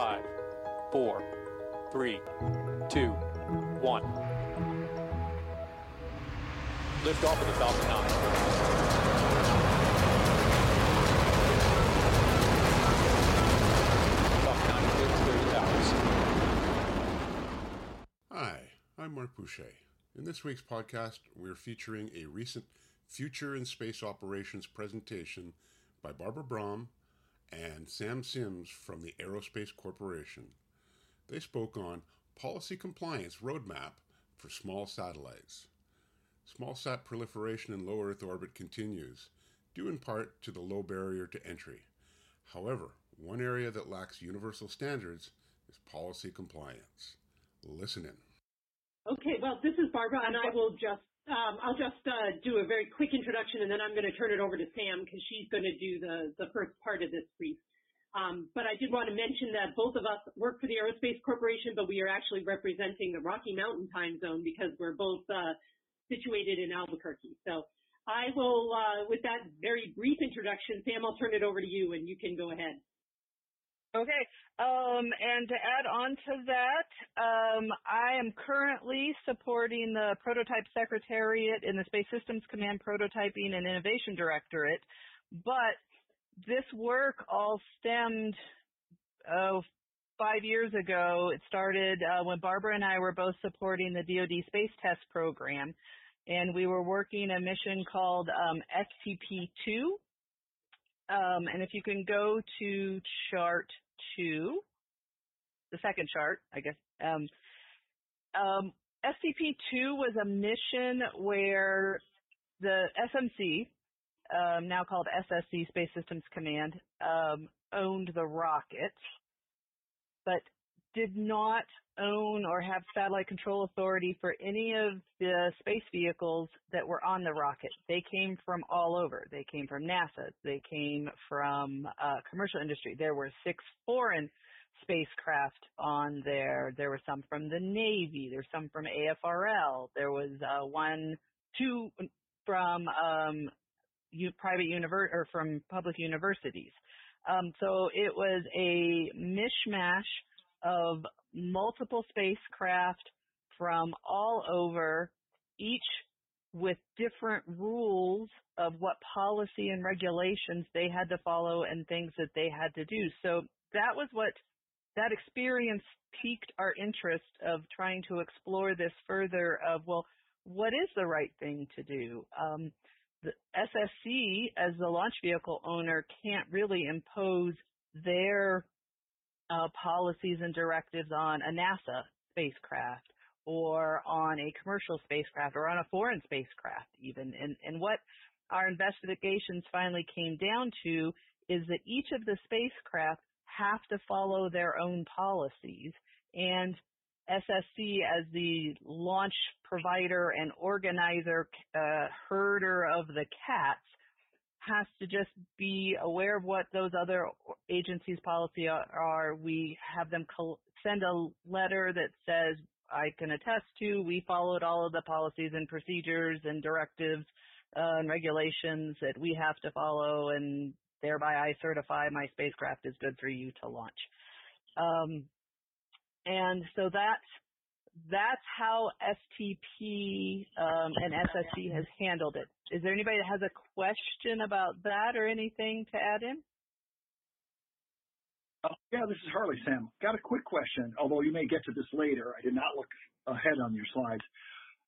Five, four, three, two, one. Lift off of the Falcon 9. Falcon 9 clear to clear the towers. Hi, I'm Marc Boucher. In this week's podcast, we're featuring a recent Future in Space Operations presentation by Barbara Braun and Sam Sims from the Aerospace Corporation. They spoke on Policy Compliance Roadmap for Small Satellites. Small sat proliferation in low Earth orbit continues, due in part to the low barrier to entry. However, one area that lacks universal standards is policy compliance. Listen in. Okay, well, this is Barbara, and I will just um, I'll just uh, do a very quick introduction, and then I'm going to turn it over to Sam because she's going to do the the first part of this brief. Um, but I did want to mention that both of us work for the Aerospace Corporation, but we are actually representing the Rocky Mountain time zone because we're both uh, situated in Albuquerque. So I will, uh, with that very brief introduction, Sam, I'll turn it over to you, and you can go ahead. Okay. Um, and to add on to that, um, I am currently supporting the Prototype Secretariat in the Space Systems Command Prototyping and Innovation Directorate. But this work all stemmed oh, five years ago. It started uh, when Barbara and I were both supporting the DoD Space Test Program, and we were working a mission called um, STP-2. Um, and if you can go to chart two, the second chart, I guess. Um, um, STP-2 was a mission where the SMC, um, now called SSC Space Systems Command, um, owned the rocket, but did not own or have satellite control authority for any of the space vehicles that were on the rocket. They came from all over. They came from NASA. They came from uh, commercial industry. There were six foreign spacecraft on there. There were some from the Navy. There's some from AFRL. There was uh, one, two from um, u- private univer- or from public universities. Um, so it was a mishmash of multiple spacecraft from all over, each with different rules of what policy and regulations they had to follow and things that they had to do. So that was what that experience piqued our interest of trying to explore this further of, well, what is the right thing to do? Um, the SSC, as the launch vehicle owner, can't really impose their uh, policies and directives on a NASA spacecraft or on a commercial spacecraft or on a foreign spacecraft even. And, and what our investigations finally came down to is that each of the spacecraft have to follow their own policies and SSC as the launch provider and organizer, uh, herder of the cats has to just be aware of what those other agencies' policy are. We have them send a letter that says, I can attest to, we followed all of the policies and procedures and directives uh, and regulations that we have to follow, and thereby I certify my spacecraft is good for you to launch. Um, and so that's that's how STP um, and SSC has handled it. Is there anybody that has a question about that or anything to add in? Uh, yeah, this is Harley, Sam. Got a quick question, although you may get to this later. I did not look ahead on your slides.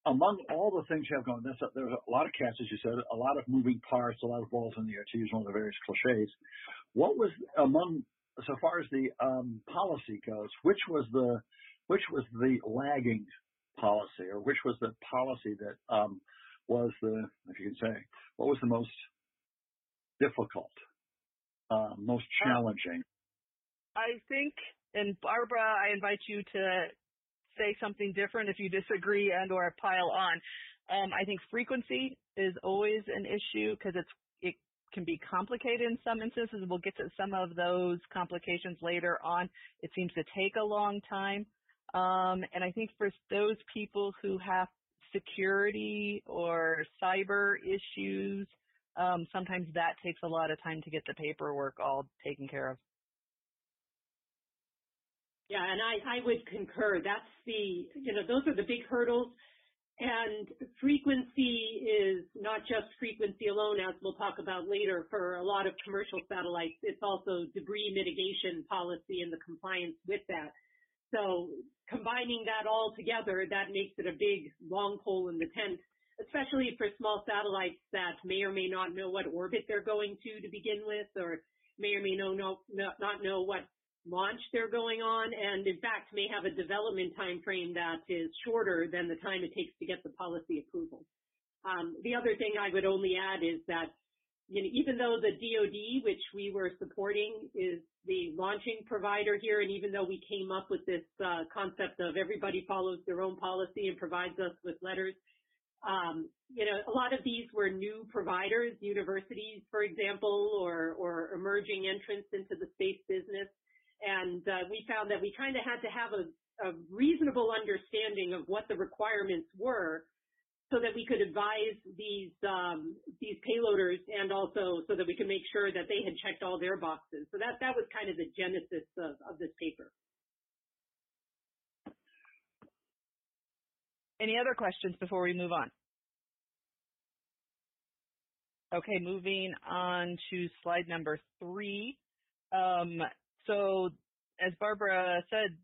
Among all the things you have going, there's a, there's a lot of cats, as you said, a lot of moving parts, a lot of balls in the air, to use one of the various cliches. What was among, so far as the um, policy goes, which was the which was the lagging policy, or which was the policy that um, was the, if you can say, what was the most difficult, uh, most challenging? I think, and Barbara, I invite you to say something different if you disagree and or pile on. Um, I think frequency is always an issue because it's it can be complicated in some instances. We'll get to some of those complications later on. It seems to take a long time. Um, and I think for those people who have security or cyber issues, um, sometimes that takes a lot of time to get the paperwork all taken care of. Yeah, and I, I would concur. That's the, you know, those are the big hurdles. And frequency is not just frequency alone, as we'll talk about later for a lot of commercial satellites. It's also debris mitigation policy and the compliance with that. So combining that all together, that makes it a big long pole in the tent, especially for small satellites that may or may not know what orbit they're going to to begin with, or may or may not know what launch they're going on, and in fact may have a development time frame that is shorter than the time it takes to get the policy approval. Um, the other thing I would only add is that you know, even though the DoD, which we were supporting, is the launching provider here, and even though we came up with this uh, concept of everybody follows their own policy and provides us with letters, um, you know, a lot of these were new providers, universities, for example, or, or emerging entrants into the space business. And uh, we found that we kind of had to have a, a reasonable understanding of what the requirements were so that we could advise these um, these payloaders and also so that we could make sure that they had checked all their boxes. So that that was kind of the genesis of, of this paper. Any other questions before we move on? Okay, moving on to slide number three. Um, so as Barbara said,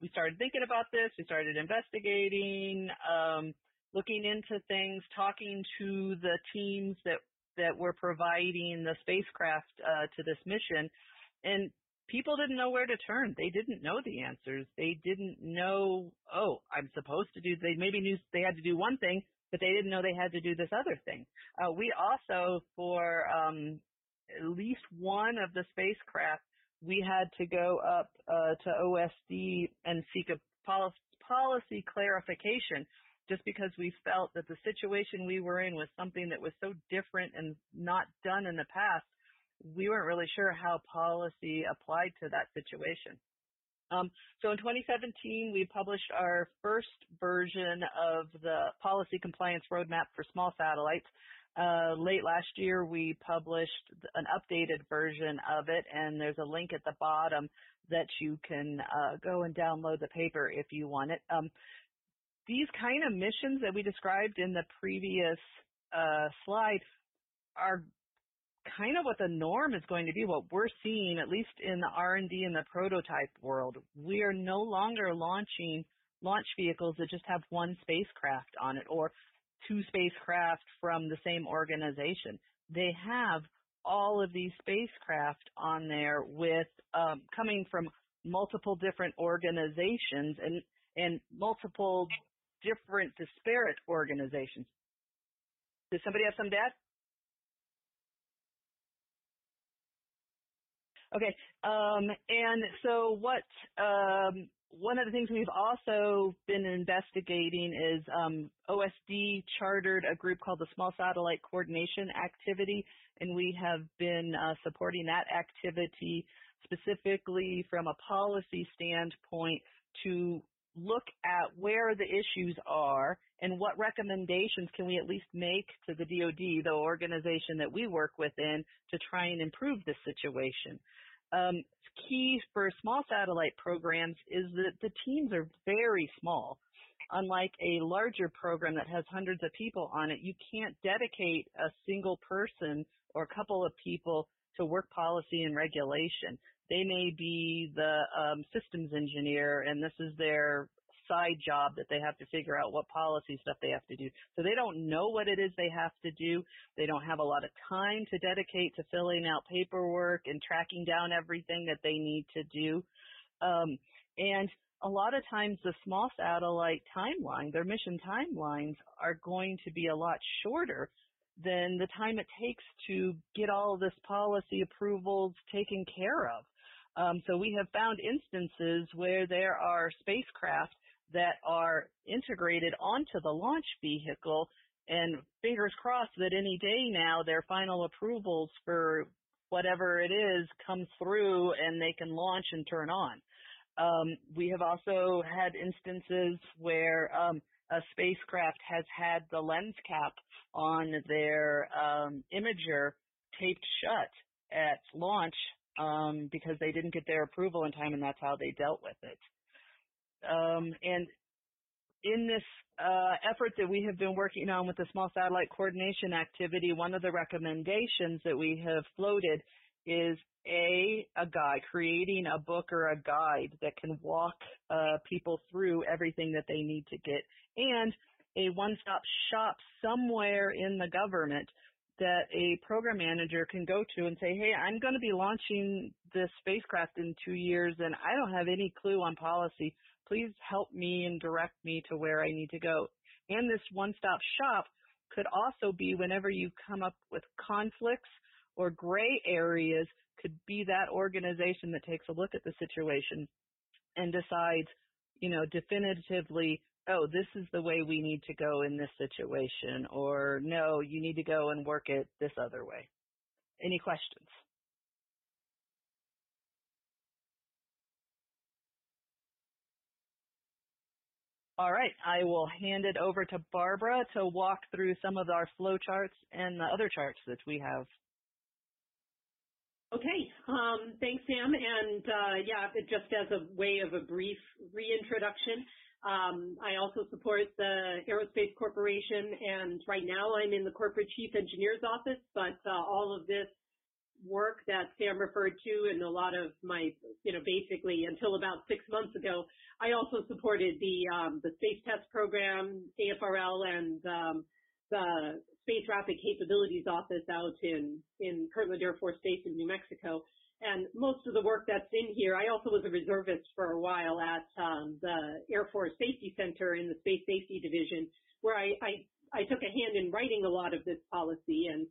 we started thinking about this, we started investigating, um, looking into things, talking to the teams that, that were providing the spacecraft uh, to this mission, and people didn't know where to turn. They didn't know the answers. They didn't know, oh, I'm supposed to do, they maybe knew they had to do one thing, but they didn't know they had to do this other thing. Uh, we also, for um, at least one of the spacecraft, we had to go up uh, to OSD and seek a policy clarification just because we felt that the situation we were in was something that was so different and not done in the past. We weren't really sure how policy applied to that situation. Um, so in 2017, we published our first version of the policy compliance roadmap for small satellites. Uh, late last year, we published an updated version of it, and there's a link at the bottom that you can uh, go and download the paper if you want it. Um, these kind of missions that we described in the previous uh, slide are kind of what the norm is going to be, what we're seeing, at least in the R&D and the prototype world. We are no longer launching launch vehicles that just have one spacecraft on it or two spacecraft from the same organization. They have all of these spacecraft on there with um, coming from multiple different organizations and and multiple different disparate organizations. Does somebody have some add? Okay, um, and so what um, one of the things we've also been investigating is um, OSD chartered a group called the Small Satellite Coordination Activity, and we have been uh, supporting that activity specifically from a policy standpoint to look at where the issues are and what recommendations can we at least make to the DoD, the organization that we work within, to try and improve this situation. Um, key for small satellite programs is that the teams are very small. Unlike a larger program that has hundreds of people on it, you can't dedicate a single person or a couple of people to work policy and regulation. They may be the um, systems engineer and this is their side job that they have to figure out what policy stuff they have to do. So they don't know what it is they have to do. They don't have a lot of time to dedicate to filling out paperwork and tracking down everything that they need to do. Um, and a lot of times the small satellite timeline, their mission timelines are going to be a lot shorter than the time it takes to get all this policy approvals taken care of. Um, so we have found instances where there are spacecraft that are integrated onto the launch vehicle and fingers crossed that any day now their final approvals for whatever it is comes through and they can launch and turn on. Um, we have also had instances where um, a spacecraft has had the lens cap on their um, imager taped shut at launch um, because they didn't get their approval in time, and that's how they dealt with it. Um, and in this uh, effort that we have been working on with the small satellite coordination activity, one of the recommendations that we have floated is a a guide, creating a book or a guide that can walk uh, people through everything that they need to get, and a one-stop shop somewhere in the government that a program manager can go to and say, hey, I'm going to be launching this spacecraft in two years and I don't have any clue on policy. Please help me and direct me to where I need to go. And this one-stop shop could also be whenever you come up with conflicts or gray areas could be that organization that takes a look at the situation and decides, you know, definitively oh, this is the way we need to go in this situation, or no, you need to go and work it this other way. Any questions? All right, I will hand it over to Barbara to walk through some of our flow charts and the other charts that we have. Okay, um, thanks, Sam. And uh, yeah, just as a way of a brief reintroduction, um, I also support the Aerospace Corporation, and right now I'm in the Corporate Chief Engineer's Office, but uh, all of this work that Sam referred to and a lot of my, you know, basically until about six months ago, I also supported the, um, the Space Test Program, AFRL, and um, the Space Rapid Capabilities Office out in, in Kirtland Air Force Base in New Mexico. And most of the work that's in here, I also was a reservist for a while at um, the Air Force Safety Center in the Space Safety Division, where I, I, I took a hand in writing a lot of this policy. And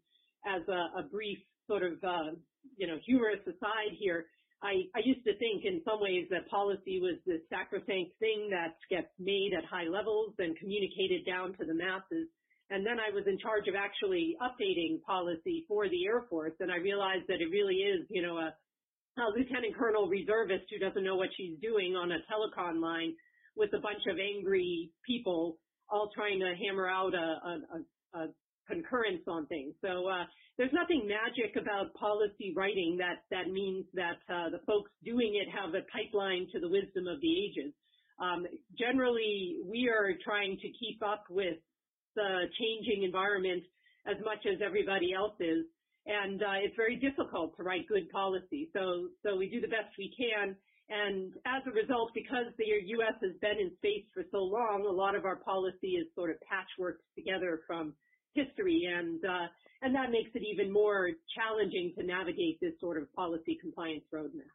as a, a brief sort of, uh, you know, humorous aside here, I, I used to think in some ways that policy was this sacrosanct thing that gets made at high levels and communicated down to the masses. And then I was in charge of actually updating policy for the Air Force, and I realized that it really is, you know, a, a lieutenant colonel reservist who doesn't know what she's doing on a telecom line with a bunch of angry people all trying to hammer out a, a, a, concurrence on things. So uh, there's nothing magic about policy writing that that means that uh, the folks doing it have a pipeline to the wisdom of the ages. Um, generally, we are trying to keep up with the changing environment as much as everybody else is. And uh, it's very difficult to write good policy. So, so we do the best we can. And as a result, because the U.S. has been in space for so long, a lot of our policy is sort of patchworked together from history, and uh, and that makes it even more challenging to navigate this sort of policy compliance roadmap.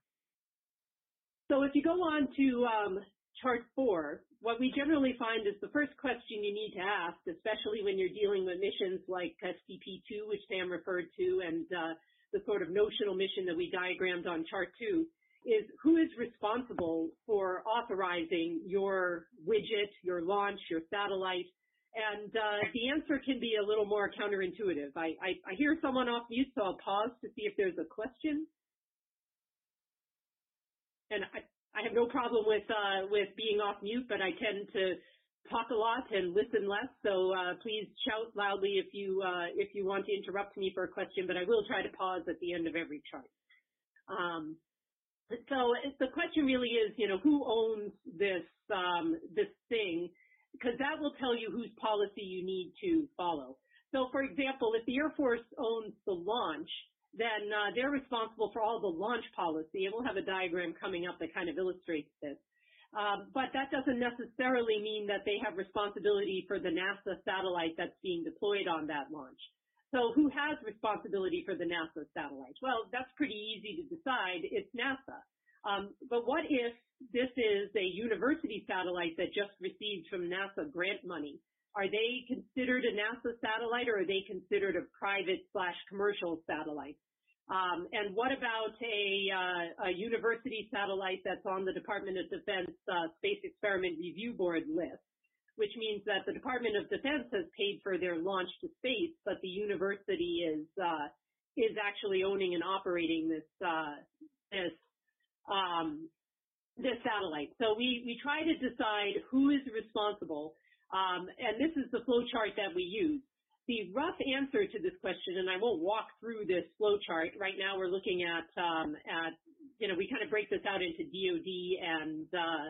So if you go on to um, chart four, what we generally find is the first question you need to ask, especially when you're dealing with missions like STP-2, which Sam referred to, and uh, the sort of notional mission that we diagrammed on chart two, is who is responsible for authorizing your widget, your launch, your satellite? And uh, the answer can be a little more counterintuitive. I, I, I hear someone off mute, so I'll pause to see if there's a question. And I, I have no problem with uh, with being off mute, but I tend to talk a lot and listen less. So uh, please shout loudly if you uh, if you want to interrupt me for a question. But I will try to pause at the end of every chart. Um, so the question really is, you know, who owns this um, this thing? Because that will tell you whose policy you need to follow. So, for example, if the Air Force owns the launch, then uh, they're responsible for all the launch policy. And we'll have a diagram coming up that kind of illustrates this. Um, but that doesn't necessarily mean that they have responsibility for the NASA satellite that's being deployed on that launch. So who has responsibility for the NASA satellite? Well, that's pretty easy to decide. It's NASA. Um, but what if this is a university satellite that just received from NASA grant money? Are they considered a NASA satellite or are they considered a private slash commercial satellite? Um, and what about a, uh, a, university satellite that's on the Department of Defense uh, Space Experiment Review Board list, which means that the Department of Defense has paid for their launch to space, but the university is uh, is actually owning and operating this uh, this um, this satellite. So we we try to decide who is responsible, um, and this is the flow chart that we use. The rough answer to this question, and I won't walk through this flow chart. Right now we're looking at, um, at you know, we kind of break this out into DoD and uh,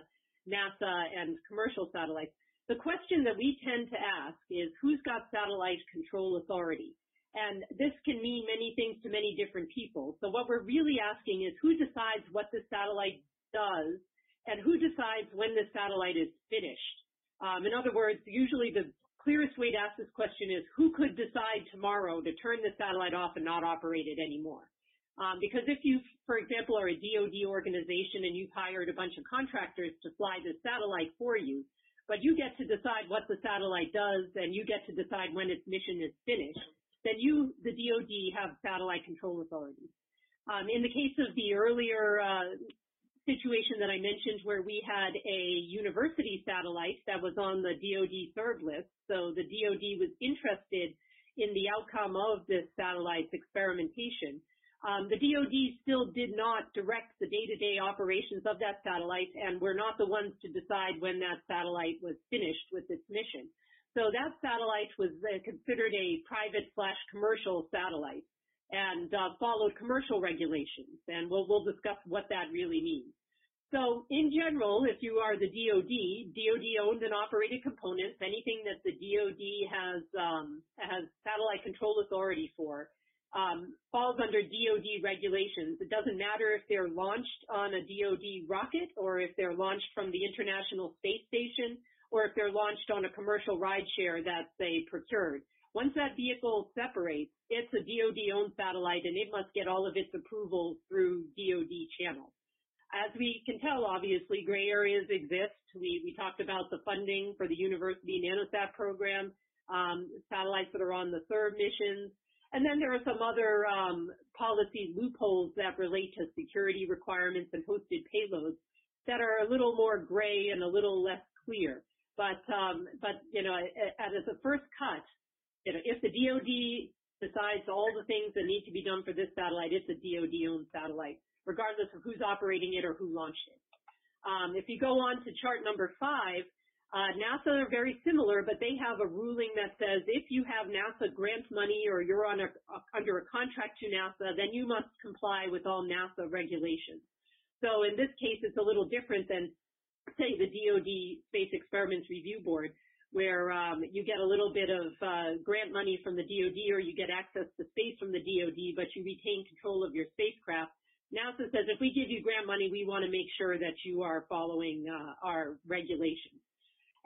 NASA and commercial satellites. The question that we tend to ask is who's got satellite control authority? And this can mean many things to many different people. So what we're really asking is who decides what the satellite does and who decides when the satellite is finished. Um, in other words, usually the clearest way to ask this question is who could decide tomorrow to turn the satellite off and not operate it anymore? Um, because if you, for example, are a DoD organization and you've hired a bunch of contractors to fly the satellite for you, but you get to decide what the satellite does and you get to decide when its mission is finished, then you, the DoD, have satellite control authority. Um, in the case of the earlier uh, situation that I mentioned where we had a university satellite that was on the DoD SERB list. So the DoD was interested in the outcome of this satellite's experimentation. Um, the DoD still did not direct the day-to-day operations of that satellite, and we're not the ones to decide when that satellite was finished with its mission. So that satellite was uh, considered a private slash commercial satellite and uh, followed commercial regulations, and we'll, we'll discuss what that really means. So in general, if you are the DoD, DoD owned and operated components, anything that the DoD has um, has satellite control authority for, um, falls under DoD regulations. It doesn't matter if they're launched on a DoD rocket or if they're launched from the International Space Station or if they're launched on a commercial rideshare that they procured. Once that vehicle separates, it's a DoD-owned satellite and it must get all of its approvals through DoD channels. As we can tell, obviously, gray areas exist. We, we talked about the funding for the university nanosat program, um, satellites that are on the SERB missions. And then there are some other um, policy loopholes that relate to security requirements and hosted payloads that are a little more gray and a little less clear. But, um, but you know, as a first cut, you know, if the DoD decides all the things that need to be done for this satellite, it's a DoD-owned satellite regardless of who's operating it or who launched it. Um, if you go on to chart number five, uh, NASA are very similar, but they have a ruling that says if you have NASA grant money or you're on a, a, under a contract to NASA, then you must comply with all NASA regulations. So in this case, it's a little different than, say, the DoD Space Experiments Review Board, where um, you get a little bit of uh, grant money from the DoD or you get access to space from the DoD, but you retain control of your spacecraft. NASA says if we give you grant money, we want to make sure that you are following uh, our regulations.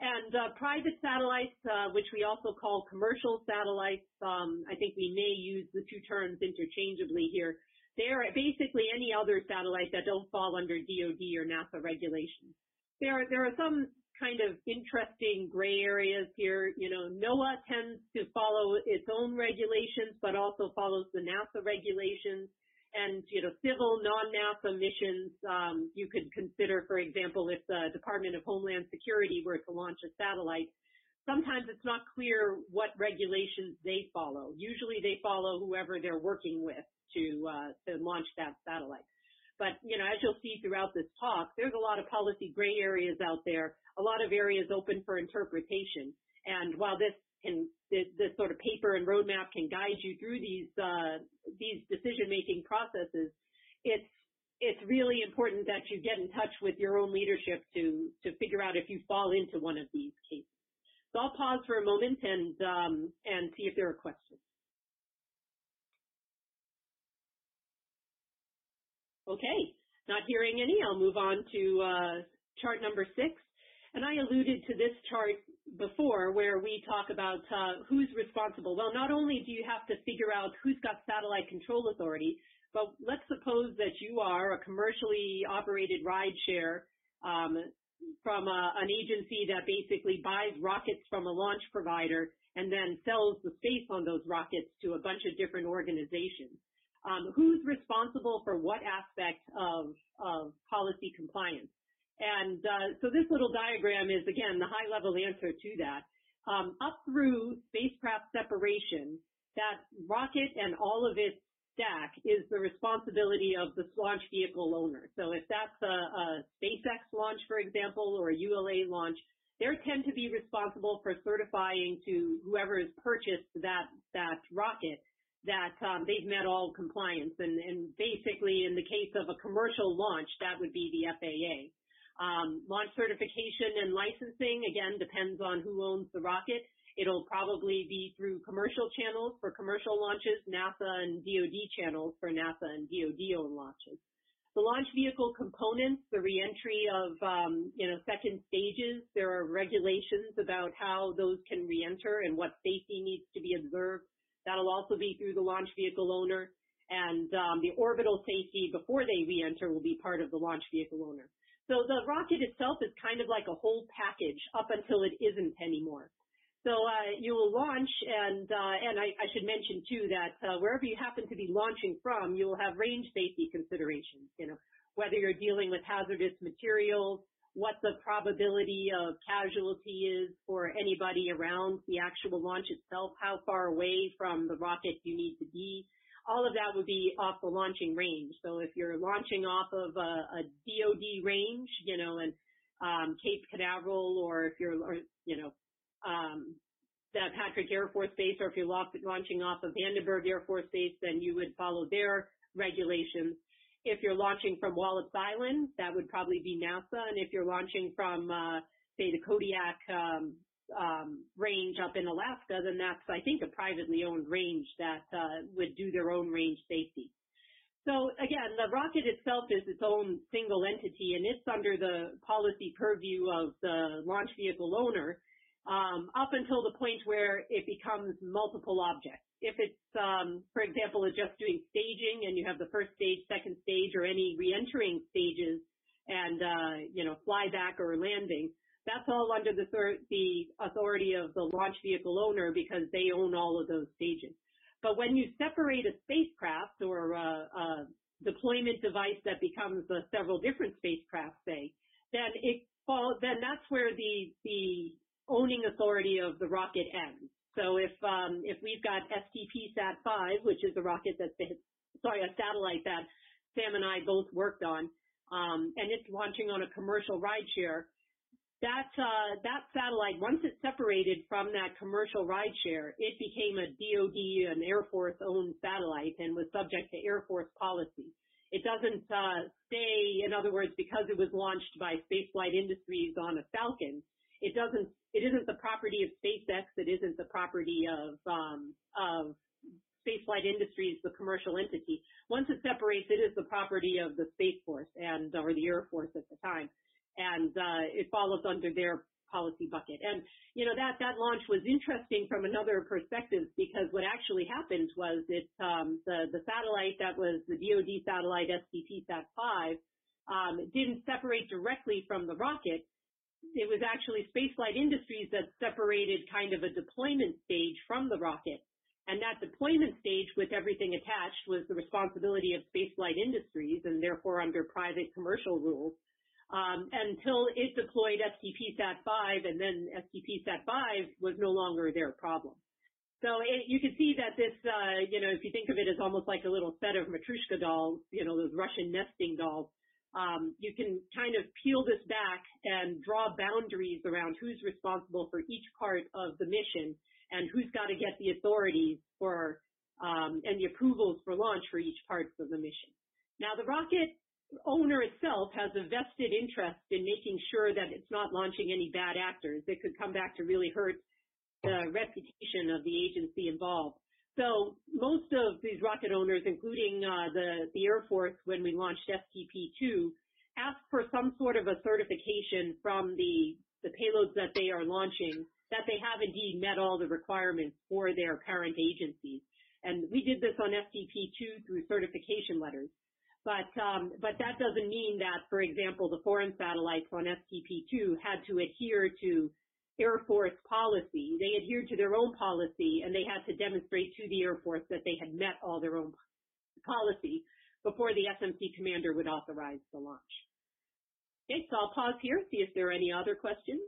And uh, private satellites, uh, which we also call commercial satellites, um, I think we may use the two terms interchangeably here. They are basically any other satellite that don't fall under DoD or NASA regulations. There are, there are some kind of interesting gray areas here. You know, NOAA tends to follow its own regulations, but also follows the NASA regulations and you know civil non-NASA missions um, you could consider, for example, if the Department of Homeland Security were to launch a satellite. Sometimes it's not clear what regulations they follow. Usually they follow whoever they're working with to uh, to launch that satellite. But you know, as you'll see throughout this talk, there's a lot of policy gray areas out there, a lot of areas open for interpretation. And while this can this, this sort of paper and roadmap can guide you through these uh, these decision making processes, it's it's really important that you get in touch with your own leadership to to figure out if you fall into one of these cases. So I'll pause for a moment and um, and see if there are questions. Okay, not hearing any, I'll move on to uh, chart number six. And I alluded to this chart before where we talk about uh, who's responsible. Well, not only do you have to figure out who's got satellite control authority, but let's suppose that you are a commercially operated rideshare um, from a, an agency that basically buys rockets from a launch provider and then sells the space on those rockets to a bunch of different organizations. Um, who's responsible for what aspect of, of policy compliance? And uh, so this little diagram is, again, the high-level answer to that. Um, up through spacecraft separation, that rocket and all of its stack is the responsibility of the launch vehicle owner. So if that's a, a SpaceX launch, for example, or a ULA launch, they tend to be responsible for certifying to whoever has purchased that that rocket that um, they've met all compliance. And, and, basically, in the case of a commercial launch, that would be the FAA. Um, launch certification and licensing again depends on who owns the rocket. It'll probably be through commercial channels for commercial launches, NASA and DoD channels for NASA and DoD owned launches. The launch vehicle components, the reentry of, um, you know, second stages, there are regulations about how those can reenter and what safety needs to be observed. That'll also be through the launch vehicle owner. And um, the orbital safety before they reenter will be part of the launch vehicle owner. So the rocket itself is kind of like a whole package up until it isn't anymore. So uh, you will launch, and uh, and I, I, should mention too that uh, wherever you happen to be launching from, you will have range safety considerations. You know, whether you're dealing with hazardous materials, what the probability of casualty is for anybody around the actual launch itself, how far away from the rocket you need to be. All of that would be off the launching range. So if you're launching off of a, a DoD range, you know, and um, Cape Canaveral, or if you're, or, you know, um, that Patrick Air Force Base, or if you're launching off of Vandenberg Air Force Base, then you would follow their regulations. If you're launching from Wallops Island, that would probably be NASA. And if you're launching from, uh, say, the Kodiak um, um, range up in Alaska, then that's, I think, a privately owned range that uh, would do their own range safety. So again, the rocket itself is its own single entity, and it's under the policy purview of the launch vehicle owner um, up until the point where it becomes multiple objects. If it's, um, for example, just doing staging and you have the first stage, second stage, or any re-entering stages and, uh, you know, flyback or landing, that's all under the, the authority of the launch vehicle owner because they own all of those stages. But when you separate a spacecraft or a, a deployment device that becomes uh, several different spacecraft, say, then it fall, then that's where the the owning authority of the rocket ends. So if um, if we've got STP Sat 5, which is a rocket that's sorry a satellite that Sam and I both worked on, um, and it's launching on a commercial rideshare, that uh, that satellite once it separated from that commercial rideshare, it became a DoD and Air Force owned satellite and was subject to Air Force policy. It doesn't uh, stay, in other words, because it was launched by Spaceflight Industries on a Falcon it doesn't, it isn't the property of SpaceX. It isn't the property of, um, of Spaceflight Industries, the commercial entity. Once it separates, it is the property of the Space Force and, or the Air Force at the time. And, uh, it follows under their policy bucket. And, you know, that, that launch was interesting from another perspective because what actually happened was it, um, the, the satellite that was the DoD satellite STP Sat-5, um, didn't separate directly from the rocket it was actually Spaceflight Industries that separated kind of a deployment stage from the rocket. And that deployment stage with everything attached was the responsibility of Spaceflight Industries and therefore under private commercial rules. Um, until it deployed STP Sat-5 and then STP Sat-5 was no longer their problem. So it, you can see that this, uh, you know, if you think of it as almost like a little set of Matryoshka dolls, you know, those Russian nesting dolls, um, you can kind of peel this back and draw boundaries around who's responsible for each part of the mission and who's got to get the authorities for um, and the approvals for launch for each part of the mission. Now, the rocket owner itself has a vested interest in making sure that it's not launching any bad actors that could come back to really hurt the reputation of the agency involved. So most of these rocket owners, including uh, the, the Air Force when we launched STP-2, ask for some sort of a certification from the, the payloads that they are launching that they have indeed met all the requirements for their parent agencies. And we did this on STP-2 through certification letters. But, um, but that doesn't mean that, for example, the foreign satellites on STP-2 had to adhere to Air Force policy. They adhered to their own policy and they had to demonstrate to the Air Force that they had met all their own policy before the SMC commander would authorize the launch. Okay, so I'll pause here, see if there are any other questions.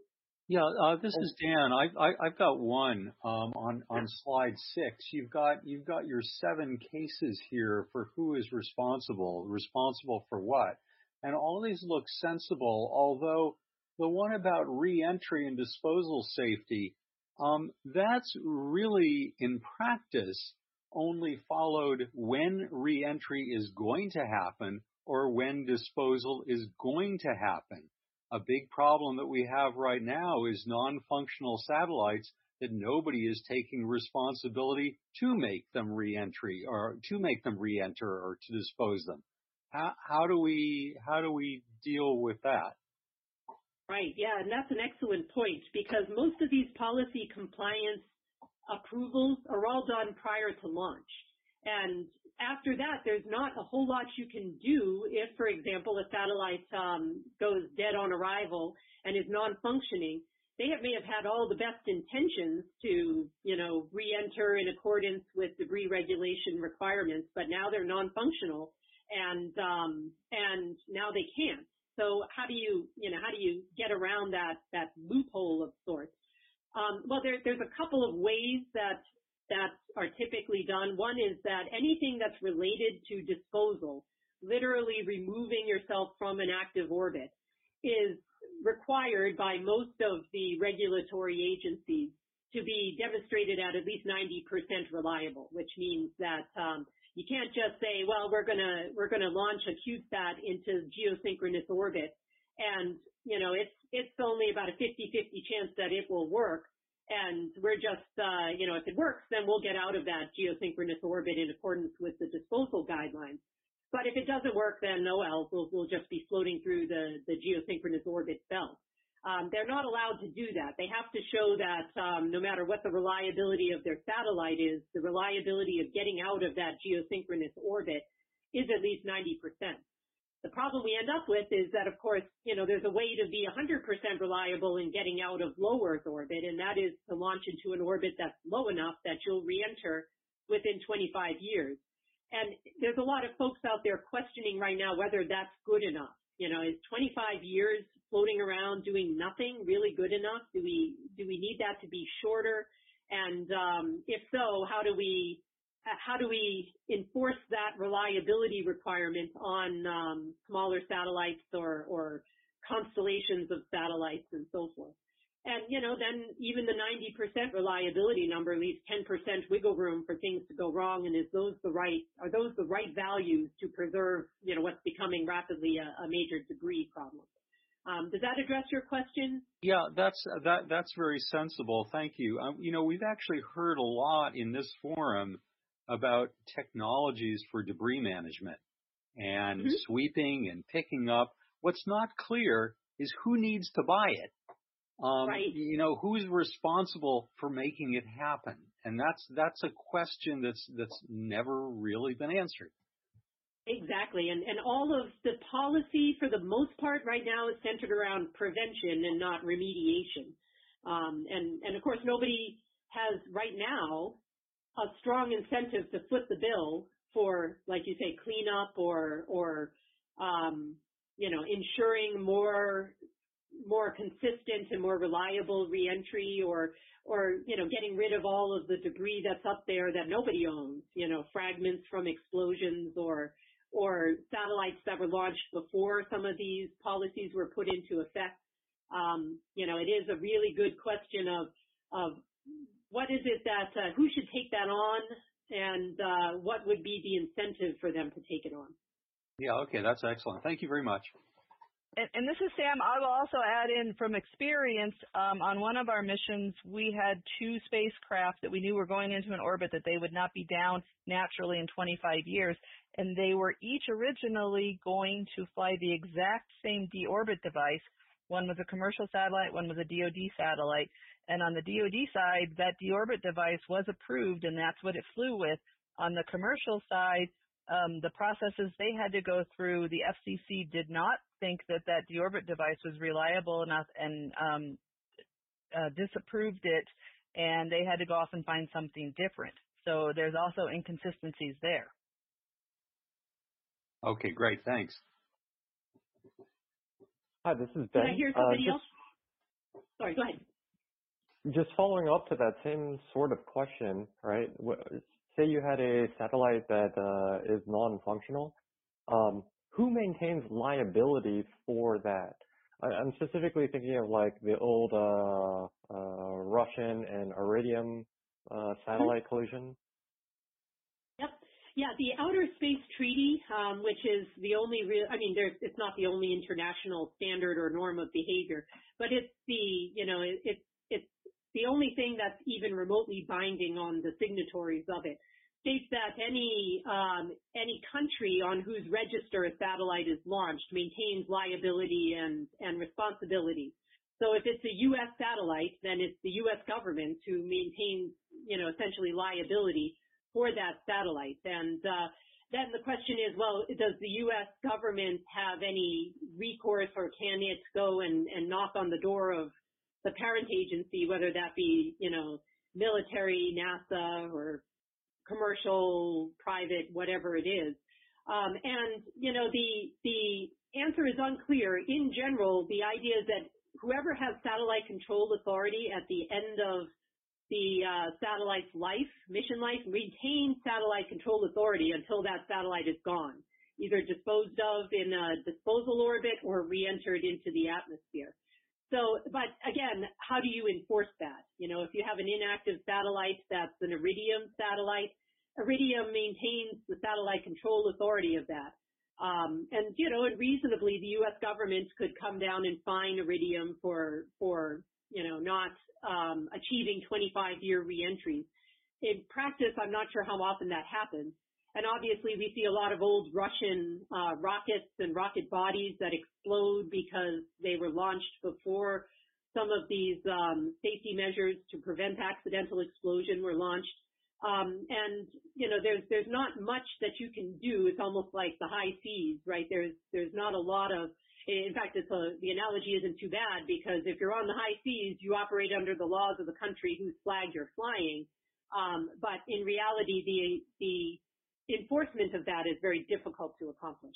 Yeah, uh, this is Dan. I, I, have got one um, on on slide six. You've got you've got your seven cases here for who is responsible, responsible for what, and all these look sensible. Although the one about reentry and disposal safety, um, that's really in practice only followed when reentry is going to happen or when disposal is going to happen. A big problem that we have right now is non-functional satellites that nobody is taking responsibility to make them reentry or to make them reenter or to dispose them. How, how do we how do we deal with that? Right. Yeah, and that's an excellent point because most of these policy compliance approvals are all done prior to launch. And after that, there's not a whole lot you can do if, for example, a satellite um, goes dead on arrival and is non-functioning. They have, may have had all the best intentions to, you know, re-enter in accordance with debris regulation requirements, but now they're non-functional and um, and now they can't. So how do you, you know, how do you get around that that loophole of sorts? Um, well, there, there's a couple of ways that that are typically done. One is that anything that's related to disposal, literally removing yourself from an active orbit, is required by most of the regulatory agencies to be demonstrated at at least 90% reliable, which means that um, you can't just say, well, we're gonna we're gonna launch a CubeSat into geosynchronous orbit, and you know it's it's only about a 50-50 chance that it will work, and we're just uh, you know if it works, then we'll get out of that geosynchronous orbit in accordance with the disposal guidelines. But if it doesn't work, then no, well, we'll, we'll just be floating through the the geosynchronous orbit belt. Um, they're not allowed to do that. They have to show that um, no matter what the reliability of their satellite is, the reliability of getting out of that geosynchronous orbit is at least 90%. The problem we end up with is that, of course, you know, there's a way to be 100% reliable in getting out of low Earth orbit, and that is to launch into an orbit that's low enough that you'll re-enter within 25 years. And there's a lot of folks out there questioning right now whether that's good enough. You know, is 25 years floating around doing nothing really good enough? Do we do we need that to be shorter? And um, if so, how do we how do we enforce that reliability requirement on um, smaller satellites or, or constellations of satellites and so forth? And, you know, then even the 90% reliability number leaves 10% wiggle room for things to go wrong. And is those the right, are those the right values to preserve, you know, what's becoming rapidly a, a major debris problem? Um, does that address your question? Yeah, that's that that's very sensible. Thank you. Um, you know, we've actually heard a lot in this forum about technologies for debris management and mm-hmm. sweeping and picking up. What's not clear is who needs to buy it. Um, right. You know, who's responsible for making it happen? And that's that's a question that's that's never really been answered. Exactly. And, and all of the policy for the most part right now is centered around prevention and not remediation. Um, and, and of course nobody has right now a strong incentive to foot the bill for, like you say, cleanup or, or, um, you know, ensuring more, more consistent and more reliable reentry or, or, you know, getting rid of all of the debris that's up there that nobody owns, you know, fragments from explosions or, or satellites that were launched before some of these policies were put into effect. Um, you know, it is a really good question of of what is it that uh, who should take that on, and uh, what would be the incentive for them to take it on. Yeah, okay, that's excellent. Thank you very much. And, and, this is Sam. I will also add in from experience um, on one of our missions, we had two spacecraft that we knew were going into an orbit that they would not be down naturally in 25 years. And they were each originally going to fly the exact same deorbit device. One was a commercial satellite, one was a DoD satellite. And on the DoD side, that deorbit device was approved, and that's what it flew with. On the commercial side, um, the processes they had to go through, the FCC did not think that that deorbit device was reliable enough and um, uh, disapproved it, and they had to go off and find something different. So there's also inconsistencies there. Okay, great. Thanks. Hi, this is Ben. Can I hear somebody uh, just, else? Sorry, go ahead. Just following up to that same sort of question, right? Say you had a satellite that uh, is non-functional, um, who maintains liability for that? I, am specifically thinking of like the old uh, uh, Russian and Iridium uh, satellite mm-hmm. collision. Yep. Yeah, the Outer Space Treaty, um, which is the only real, I mean, there's, it's not the only international standard or norm of behavior, but it's the, you know, it, it's, it's the only thing that's even remotely binding on the signatories of it. States that any, um, any country on whose register a satellite is launched maintains liability and, and responsibility. So if it's a U.S. satellite, then it's the U.S. government who maintains, you know, essentially liability for that satellite. And uh, then the question is, well, does the U.S. government have any recourse or can it go and, and knock on the door of the parent agency, whether that be, you know, military, NASA, or commercial, private, whatever it is. Um, and, you know, the, the answer is unclear. In general, the idea is that whoever has satellite control authority at the end of the uh, satellite's life, mission life, retain satellite control authority until that satellite is gone, either disposed of in a disposal orbit or re-entered into the atmosphere. So, but again, how do you enforce that? You know, if you have an inactive satellite that's an Iridium satellite, Iridium maintains the satellite control authority of that. Um, and you know, and reasonably, the U.S. government could come down and fine Iridium for for you know not um, achieving 25-year reentries. In practice, I'm not sure how often that happens. And obviously, we see a lot of old Russian uh, rockets and rocket bodies that explode because they were launched before some of these um, safety measures to prevent accidental explosion were launched. Um, and you know, there's there's not much that you can do. It's almost like the high seas, right? There's there's not a lot of in fact, it's a, the analogy isn't too bad because if you're on the high seas, you operate under the laws of the country whose flag you're flying. Um, but in reality, the the enforcement of that is very difficult to accomplish.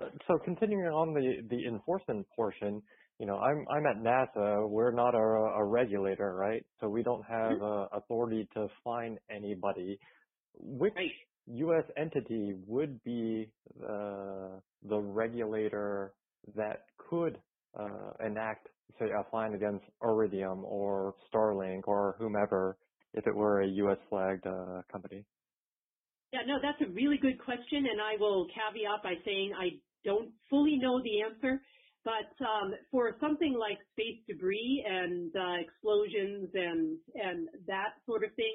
Uh, so continuing on the the enforcement portion, you know, I'm I'm at NASA. We're not a, a regulator, right? So we don't have mm-hmm. authority to fine anybody. Which right. U.S. entity would be uh, the regulator that could uh, enact, say, a fine against Iridium or Starlink or whomever if it were a U.S. flagged uh, company? Yeah, no, that's a really good question, and I will caveat by saying I don't fully know the answer. But um, for something like space debris and uh, explosions and and that sort of thing,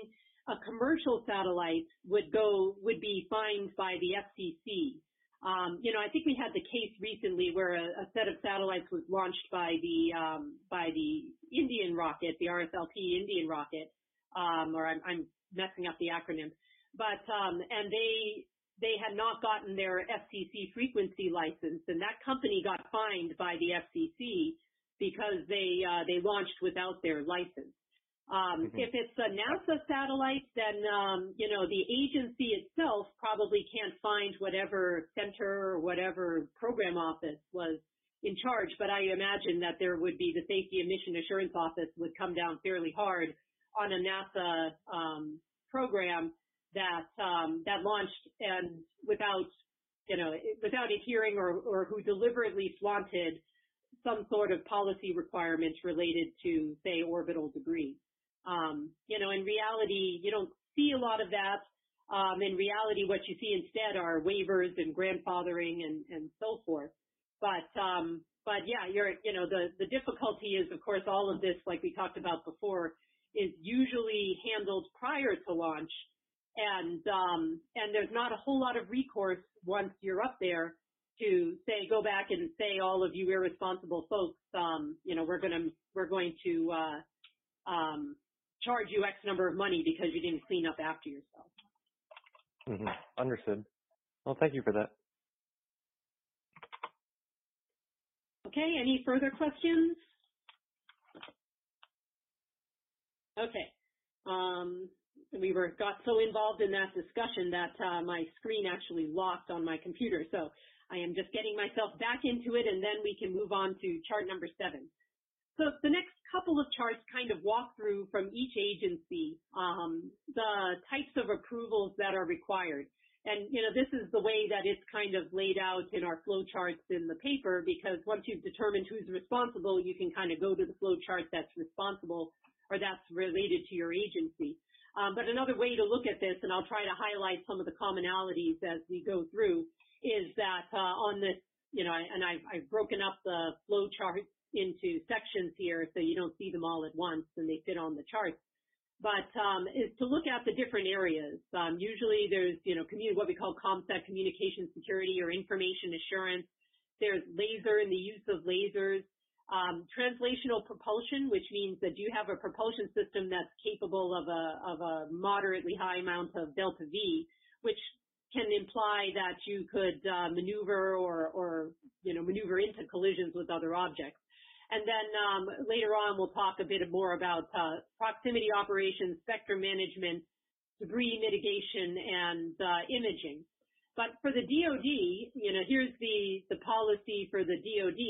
a commercial satellite would go would be fined by the FCC. Um, you know, I think we had the case recently where a, a set of satellites was launched by the um, by the Indian rocket, the RSLP Indian rocket, um, or I'm, I'm, messing up the acronym, but um, and they they had not gotten their FCC frequency license, and that company got fined by the FCC because they uh, they launched without their license. Um, mm-hmm. If it's a NASA satellite, then um, you know the agency itself probably can't find whatever center or whatever program office was in charge. But I imagine that there would be the Safety and Mission Assurance Office would come down fairly hard on a NASA um, program that um, that launched and without you know without adhering or, or who deliberately flaunted some sort of policy requirements related to say orbital debris. Um, you know, in reality, you don't see a lot of that. Um, in reality, what you see instead are waivers and grandfathering and, and so forth. But, um, but yeah, you're, you know, the, the difficulty is, of course, all of this, like we talked about before, is usually handled prior to launch. And, um, and there's not a whole lot of recourse once you're up there to say, go back and say, all of you irresponsible folks, um, you know, we're going to, we're going to, uh, um, charge you X number of money because you didn't clean up after yourself. Mm-hmm. Understood. Well, thank you for that. Okay, any further questions? Okay. Um, we were got so involved in that discussion that uh, my screen actually locked on my computer. So I am just getting myself back into it, and then we can move on to chart number seven. So the next couple of charts kind of walk through from each agency um, the types of approvals that are required. And, you know, this is the way that it's kind of laid out in our flow charts in the paper because once you've determined who's responsible, you can kind of go to the flow chart that's responsible or that's related to your agency. Um, but another way to look at this, and I'll try to highlight some of the commonalities as we go through, is that uh, on this, you know, and I've, I've broken up the flow chart into sections here so you don't see them all at once and they fit on the charts but um, is to look at the different areas. Um, usually there's, you know, what we call ComSec communication security or information assurance. There's laser and the use of lasers. Um, translational propulsion, which means that you have a propulsion system that's capable of a, of a moderately high amount of delta V, which can imply that you could uh, maneuver or, or, you know, maneuver into collisions with other objects. And then um, later on, we'll talk a bit more about uh, proximity operations, spectrum management, debris mitigation, and uh, imaging. But for the DoD, you know, here's the, the policy for the DoD.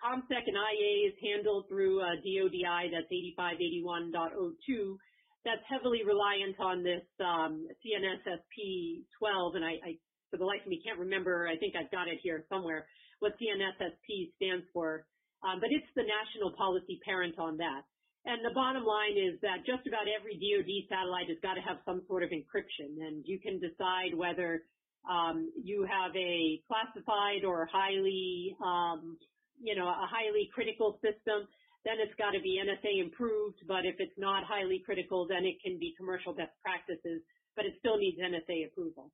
ComSec and IA is handled through uh, DoDI, that's 8581.02. That's heavily reliant on this um, CNSSP 12, and I, I, for the life of me, can't remember. I think I've got it here somewhere. What CNSSP stands for. Um, but it's the national policy parent on that. And the bottom line is that just about every DoD satellite has got to have some sort of encryption, and you can decide whether um, you have a classified or highly, um, you know, a highly critical system. Then it's got to be NSA improved, but if it's not highly critical, then it can be commercial best practices, but it still needs NSA approval.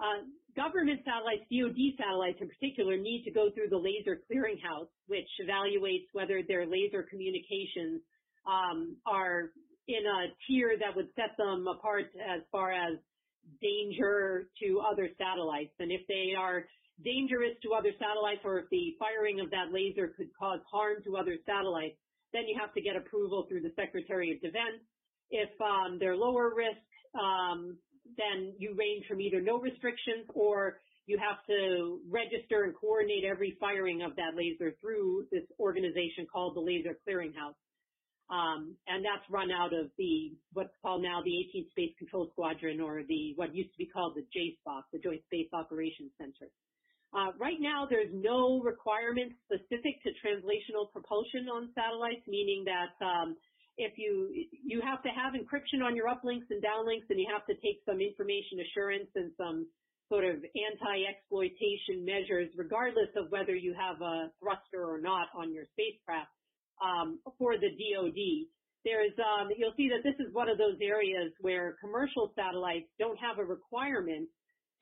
Uh, government satellites, DoD satellites in particular, need to go through the laser clearinghouse, which evaluates whether their laser communications um, are in a tier that would set them apart as far as danger to other satellites. And if they are dangerous to other satellites or if the firing of that laser could cause harm to other satellites, then you have to get approval through the Secretary of Defense. If um, they're lower risk, um, then you range from either no restrictions or you have to register and coordinate every firing of that laser through this organization called the Laser Clearinghouse. Um, and that's run out of the what's called now the 18th Space Control Squadron, or the what used to be called the JSPOC, the Joint Space Operations Center. Uh, right now, there's no requirement specific to translational propulsion on satellites, meaning that um, if you you have to have encryption on your uplinks and downlinks, and you have to take some information assurance and some sort of anti-exploitation measures, regardless of whether you have a thruster or not on your spacecraft. Um, for the DoD, there's um, you'll see that this is one of those areas where commercial satellites don't have a requirement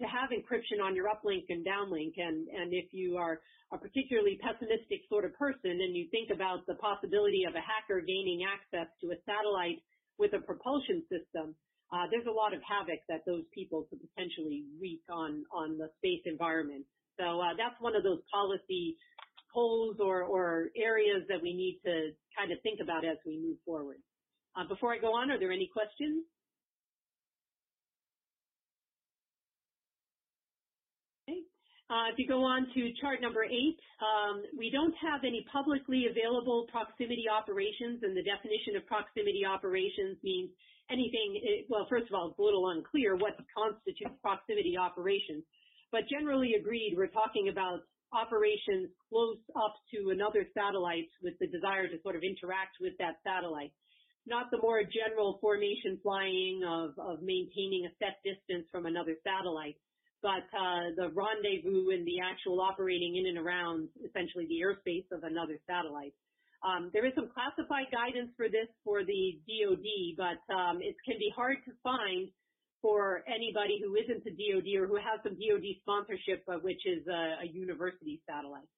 to have encryption on your uplink and downlink. And, and if you are a particularly pessimistic sort of person and you think about the possibility of a hacker gaining access to a satellite with a propulsion system, uh, there's a lot of havoc that those people could potentially wreak on, on the space environment. So uh, that's one of those policy holes or, or areas that we need to kind of think about as we move forward. Uh, before I go on, are there any questions? Uh, if you go on to chart number eight, um, we don't have any publicly available proximity operations, and the definition of proximity operations means anything, it, well, first of all, it's a little unclear what constitutes proximity operations, but generally agreed, we're talking about operations close up to another satellite with the desire to sort of interact with that satellite, not the more general formation flying of, of maintaining a set distance from another satellite but uh, the rendezvous and the actual operating in and around essentially the airspace of another satellite. Um, there is some classified guidance for this for the DoD, but um, it can be hard to find for anybody who isn't a DoD or who has some DoD sponsorship, which is a, a university satellite.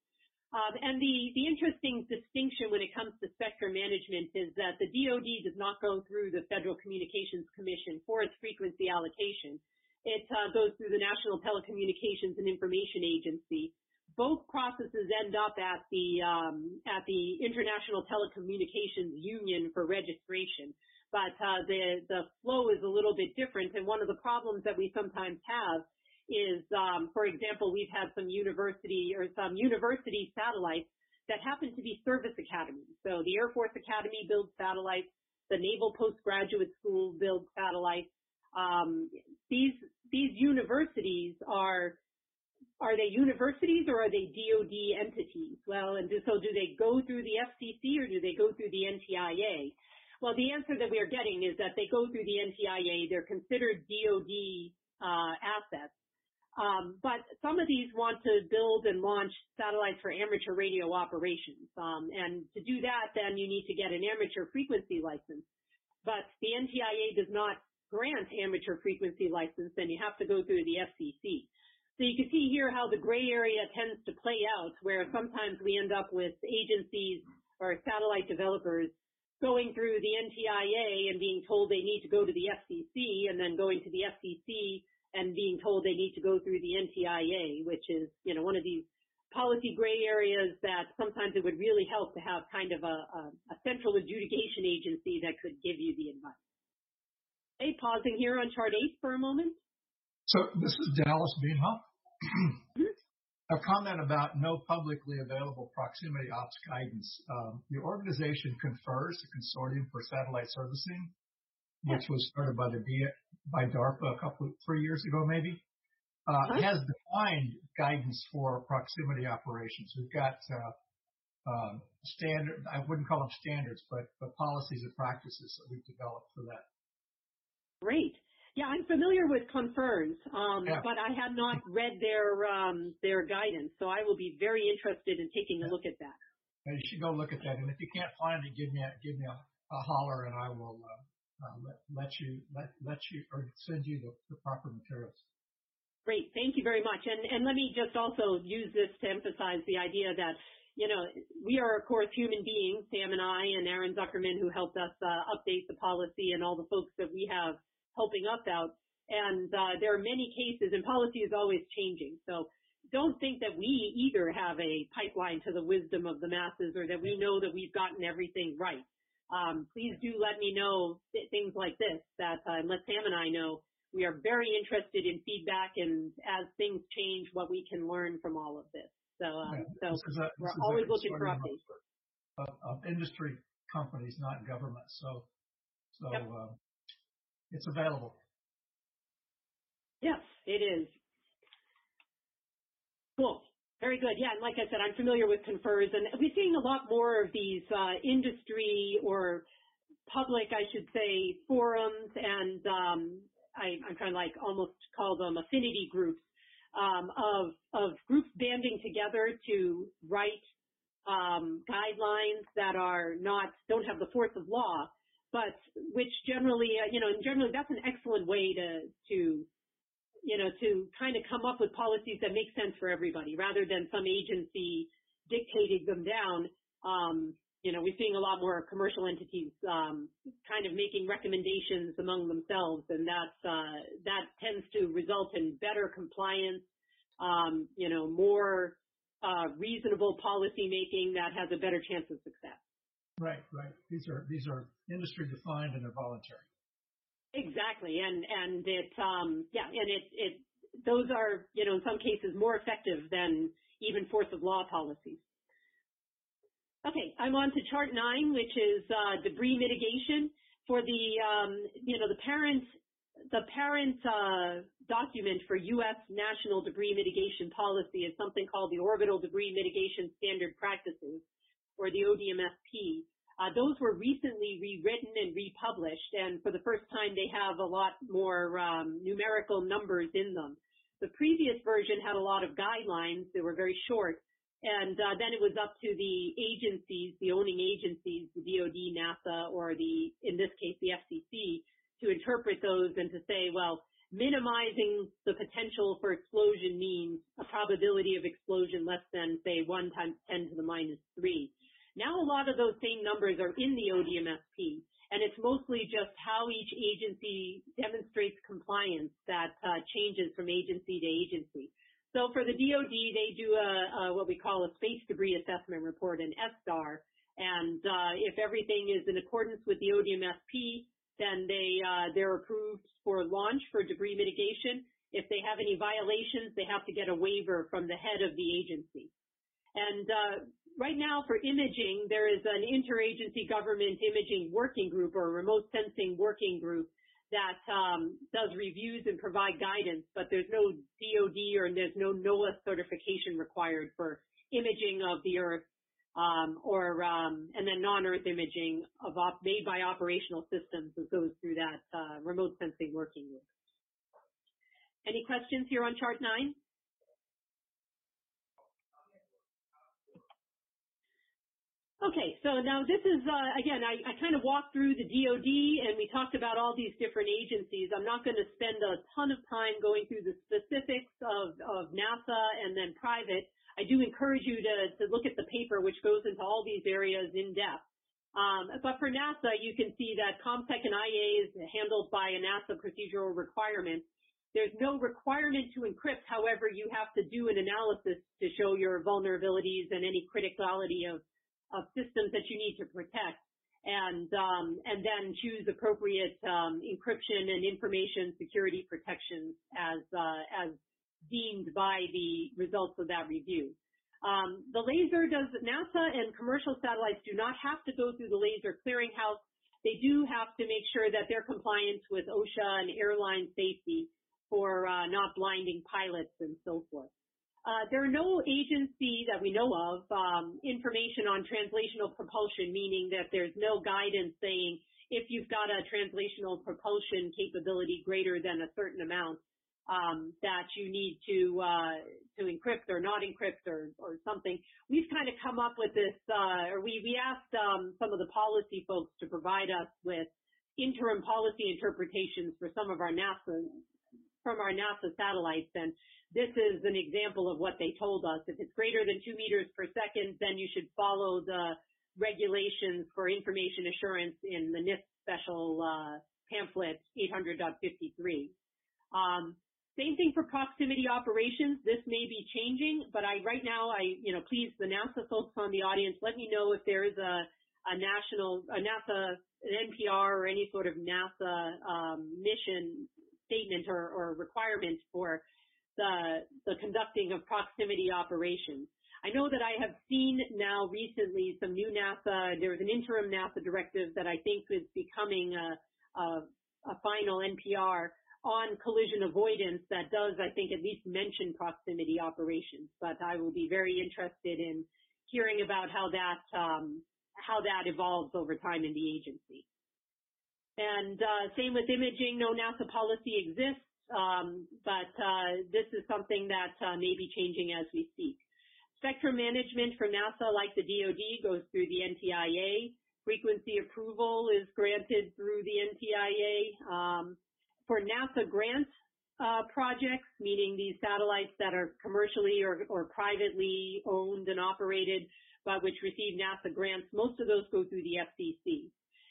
Um, and the, the interesting distinction when it comes to spectrum management is that the DoD does not go through the Federal Communications Commission for its frequency allocation it uh, goes through the National Telecommunications and Information Agency. Both processes end up at the um, at the International Telecommunications Union for registration, but uh, the the flow is a little bit different. And one of the problems that we sometimes have is, um, for example, we've had some university or some university satellites that happen to be service academies. So the Air Force Academy builds satellites, the Naval Postgraduate School builds satellites, um, these these universities are are they universities or are they DoD entities? Well, and so do they go through the FCC or do they go through the NTIA? Well, the answer that we are getting is that they go through the NTIA. They're considered DoD uh, assets. Um, but some of these want to build and launch satellites for amateur radio operations. Um, and to do that, then you need to get an amateur frequency license. But the NTIA does not grant amateur frequency license, then you have to go through the FCC. So you can see here how the gray area tends to play out, where sometimes we end up with agencies or satellite developers going through the NTIA and being told they need to go to the FCC, and then going to the FCC and being told they need to go through the NTIA, which is, you know, one of these policy gray areas that sometimes it would really help to have kind of a, a, a central adjudication agency that could give you the advice. Hey, pausing here on chart eight for a moment. So this is Dallas Bienhoff. A comment about no publicly available proximity ops guidance. Um, the organization CONFERS the Consortium for Satellite Servicing, which was started by the by DARPA a couple three years ago maybe, uh, has defined guidance for proximity operations. We've got uh, um, standard I wouldn't call them standards, but but policies and practices that we've developed for that. Great. Yeah, I'm familiar with CONFERS, um, yeah. but I had not read their um, their guidance, so I will be very interested in taking a look at that. Yeah, you should go look at that, and if you can't find it, give me a, give me a, a holler, and I will uh, uh, let, let you let let you or send you the, the proper materials. Great, thank you very much, and and let me just also use this to emphasize the idea that you know, we are, of course, human beings, Sam and I and Aaron Zuckerman, who helped us uh, update the policy and all the folks that we have helping us out. And uh, there are many cases, and policy is always changing. So don't think that we either have a pipeline to the wisdom of the masses or that we know that we've gotten everything right. Um, please do let me know things like this, that uh, let Sam and I know we are very interested in feedback and as things change, what we can learn from all of this. So, um, yeah, so a, we're always looking for updates. Of, of, industry companies, not government. So, so yep. uh, it's available. Yes, it is. Cool. Very good. Yeah, and like I said, I'm familiar with CONFERS, and we're seeing a lot more of these uh, industry or public, I should say, forums, and um, I, am trying to like almost call them affinity groups um, of of groups banding together to write um, guidelines that are not don't have the force of law, but which generally, uh, you know, and generally that's an excellent way to, to, you know, to kind of come up with policies that make sense for everybody rather than some agency dictating them down. Um, you know, we're seeing a lot more commercial entities um, kind of making recommendations among themselves, and that's uh, that tends to result in better compliance, um, you know, more uh, reasonable policy making that has a better chance of success. Right, right. These are these are industry defined and they're voluntary. Exactly, and and it um yeah, and it it those are you know in some cases more effective than even force of law policies. Okay, I'm on to chart nine, which is uh, debris mitigation for the um, you know the parent the parent uh, document for U.S. national debris mitigation policy is something called the Orbital Debris Mitigation Standard Practices, or the ODMSP. Uh, those were recently rewritten and republished, and for the first time, they have a lot more um, numerical numbers in them. The previous version had a lot of guidelines; they were very short, and uh, then it was up to the agencies, the owning agencies, the DoD, NASA, or the, in this case, the FCC, to interpret those and to say, well, minimizing the potential for explosion means a probability of explosion less than, say, 1 times 10 to the minus 3. Now a lot of those same numbers are in the ODMSP, and it's mostly just how each agency demonstrates compliance that uh, changes from agency to agency. So for the DoD, they do a, a what we call a space debris assessment report, an SDAR, and uh, if everything is in accordance with the ODMSP, then they uh, they're approved for launch for debris mitigation. If they have any violations, they have to get a waiver from the head of the agency. And uh, right now for imaging, there is an interagency government imaging working group or remote sensing working group that um, does reviews and provide guidance, but there's no DoD or there's no NOAA certification required for imaging of the Earth um, or um, and then non-Earth imaging of op- made by operational systems that goes through that uh, remote sensing working group. Any questions here on chart nine? Okay, so now this is, uh, again, I, I kind of walked through the DoD and we talked about all these different agencies. I'm not going to spend a ton of time going through the specifics of, of NASA and then private. I do encourage you to, to look at the paper which goes into all these areas in depth. Um, but for NASA, you can see that ComTech and IA is handled by a NASA procedural requirement. There's no requirement to encrypt. However, you have to do an analysis to show your vulnerabilities and any criticality of of systems that you need to protect and um, and then choose appropriate um, encryption and information security protections as uh, as deemed by the results of that review. Um, the laser does NASA and commercial satellites do not have to go through the laser clearinghouse. They do have to make sure that they're compliant with OSHA and airline safety for uh, not blinding pilots and so forth. Uh, there are no agency that we know of um, information on translational propulsion, meaning that there's no guidance saying if you've got a translational propulsion capability greater than a certain amount, um, that you need to uh, to encrypt or not encrypt or, or something. We've kind of come up with this, uh, or we asked um, some of the policy folks to provide us with interim policy interpretations for some of our NASA from our NASA satellites, and this is an example of what they told us. If it's greater than two meters per second, then you should follow the regulations for information assurance in the NIST special uh, pamphlet 800.53. Um, same thing for proximity operations. This may be changing, but I right now, I you know, please the NASA folks on the audience, let me know if there is a a national, a NASA, an NPR or any sort of NASA um, mission statement or, or requirement for the, the conducting of proximity operations. I know that I have seen now recently some new NASA, there was an interim NASA directive that I think is becoming a, a, a final NPR on collision avoidance that does, I think, at least mention proximity operations. But I will be very interested in hearing about how that um, how that evolves over time in the agency. And uh, same with imaging, no NASA policy exists. Um, but uh, this is something that uh, may be changing as we speak. Spectrum management for NASA, like the DoD, goes through the NTIA. Frequency approval is granted through the NTIA. Um, for NASA grant uh, projects, meaning these satellites that are commercially or, or privately owned and operated, but which receive NASA grants, most of those go through the FCC.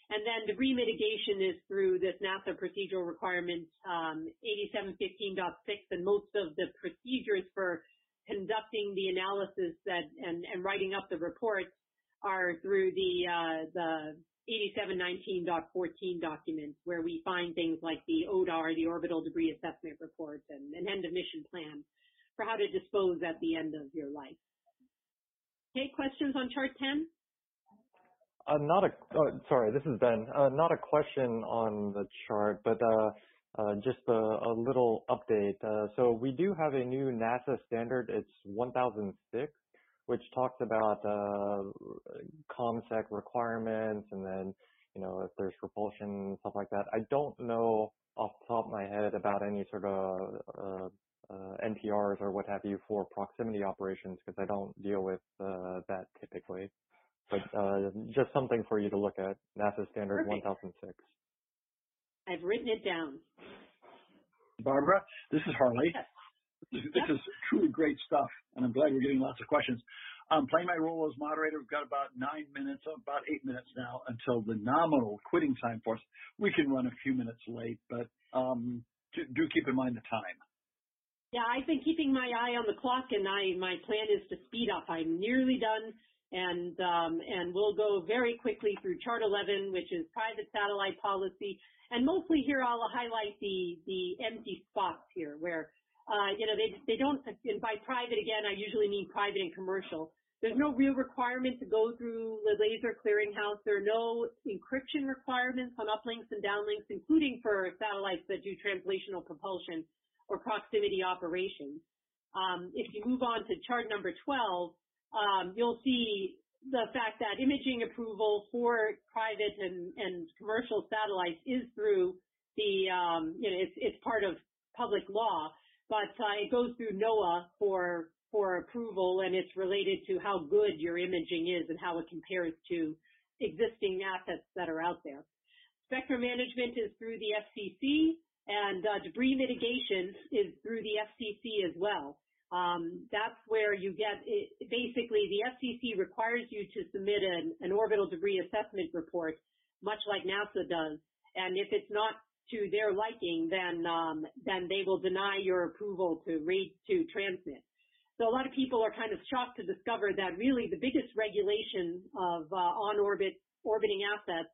And then debris mitigation is through this NASA procedural requirement um, 8715.6, and most of the procedures for conducting the analysis that and, and writing up the reports are through the uh, the 8719.14 document, where we find things like the ODAR, the Orbital Debris Assessment Report, and an end of mission plan for how to dispose at the end of your life. Okay, questions on chart 10? Uh, not a, oh, sorry, this is Ben. Uh, not a question on the chart, but uh, just a, little update. So we do have a new NASA standard. It's 1006, which talks about uh, ComSec requirements and then, you know, if there's propulsion, stuff like that. I don't know off the top of my head about any sort of NPRs or what have you for proximity operations because I don't deal with that typically but uh, just something for you to look at. NASA Standard Perfect. 1006. I've written it down. Barbara, this is Harley. Yes. This, this is truly great stuff, and I'm glad we're getting lots of questions. I'm playing my role as moderator. We've got about nine minutes, about eight minutes now until the nominal quitting time for us. We can run a few minutes late, but um, do, do keep in mind the time. Yeah, I've been keeping my eye on the clock, and I my plan is to speed up. I'm nearly done and um, and we'll go very quickly through Chart 11, which is private satellite policy, and mostly here I'll highlight the the empty spots here where uh, you know they they don't and by private again I usually mean private and commercial. there's no real requirement to go through the laser clearinghouse. There are no encryption requirements on uplinks and downlinks, including for satellites that do translational propulsion or proximity operations. Um, if you move on to chart number 12, um, you'll see the fact that imaging approval for private and, and commercial satellites is through the, um, you know, it's, it's part of public law, but uh, it goes through NOAA for for approval and it's related to how good your imaging is and how it compares to existing assets that are out there. Spectrum management is through the FCC and uh, debris mitigation is through the FCC as well. Um, that's where you get it, basically the FCC requires you to submit an, an orbital debris assessment report, much like NASA does. And if it's not to their liking, then um, then they will deny your approval to read to transmit. So a lot of people are kind of shocked to discover that really the biggest regulation of uh, on-orbit orbiting assets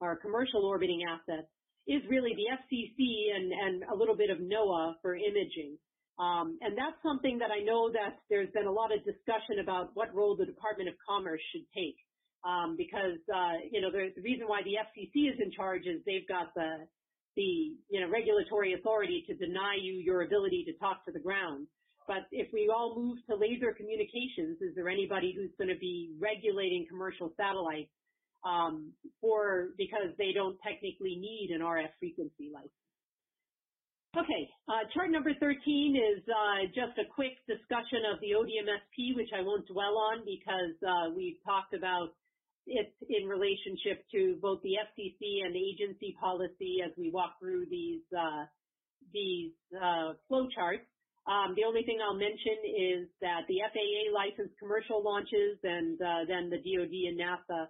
or commercial orbiting assets is really the FCC and, and a little bit of NOAA for imaging. Um, and that's something that I know that there's been a lot of discussion about what role the Department of Commerce should take. Um, because, uh, you know, the, reason why the FCC is in charge is they've got the, the, you know, regulatory authority to deny you your ability to talk to the ground. But if we all move to laser communications, is there anybody who's going to be regulating commercial satellites um, for because they don't technically need an RF frequency license? Okay, uh, chart number 13 is uh, just a quick discussion of the ODMSP, which I won't dwell on because uh, we've talked about it in relationship to both the FCC and the agency policy as we walk through these uh, these uh, flow charts. Um, the only thing I'll mention is that the FAA licensed commercial launches and uh, then the DoD and NASA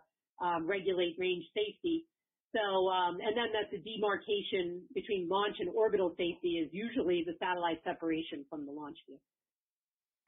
um, regulate range safety. So, um, and then that the demarcation between launch and orbital safety is usually the satellite separation from the launch vehicle.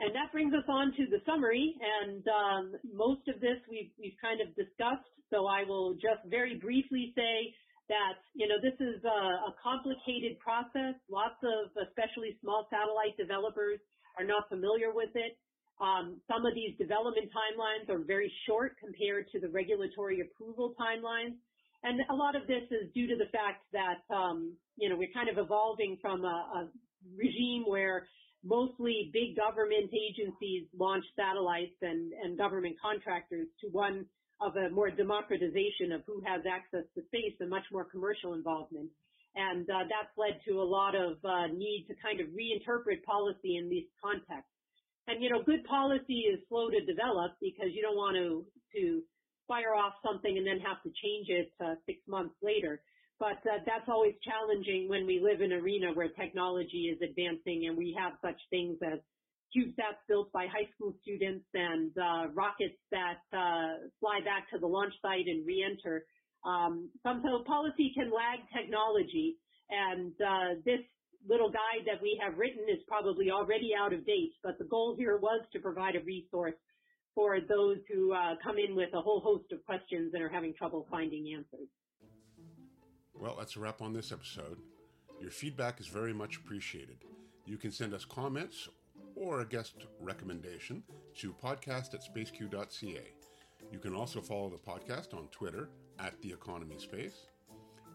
And that brings us on to the summary, and um, most of this we've, we've kind of discussed, so I will just very briefly say that, you know, this is a, a complicated process. Lots of, especially small satellite developers are not familiar with it. Um, some of these development timelines are very short compared to the regulatory approval timelines. And a lot of this is due to the fact that, um, you know, we're kind of evolving from a, a regime where mostly big government agencies launch satellites and, and government contractors to one of a more democratization of who has access to space and much more commercial involvement. And uh, that's led to a lot of uh, need to kind of reinterpret policy in these contexts. And you know, good policy is slow to develop because you don't want to to fire off something and then have to change it uh, six months later. But uh, that's always challenging when we live in an arena where technology is advancing and we have such things as CubeSats built by high school students and uh, rockets that uh, fly back to the launch site and re-enter. Um, so policy can lag technology, and uh, this little guide that we have written is probably already out of date. But the goal here was to provide a resource for those who uh, come in with a whole host of questions and are having trouble finding answers. Well, that's a wrap on this episode. Your feedback is very much appreciated. You can send us comments or a guest recommendation to podcast at spaceq.ca. You can also follow the podcast on Twitter at The Economy Space.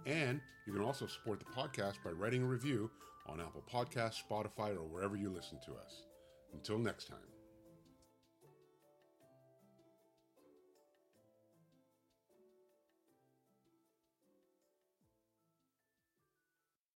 And you can also support the podcast by writing a review on Apple Podcasts, Spotify, or wherever you listen to us. Until next time.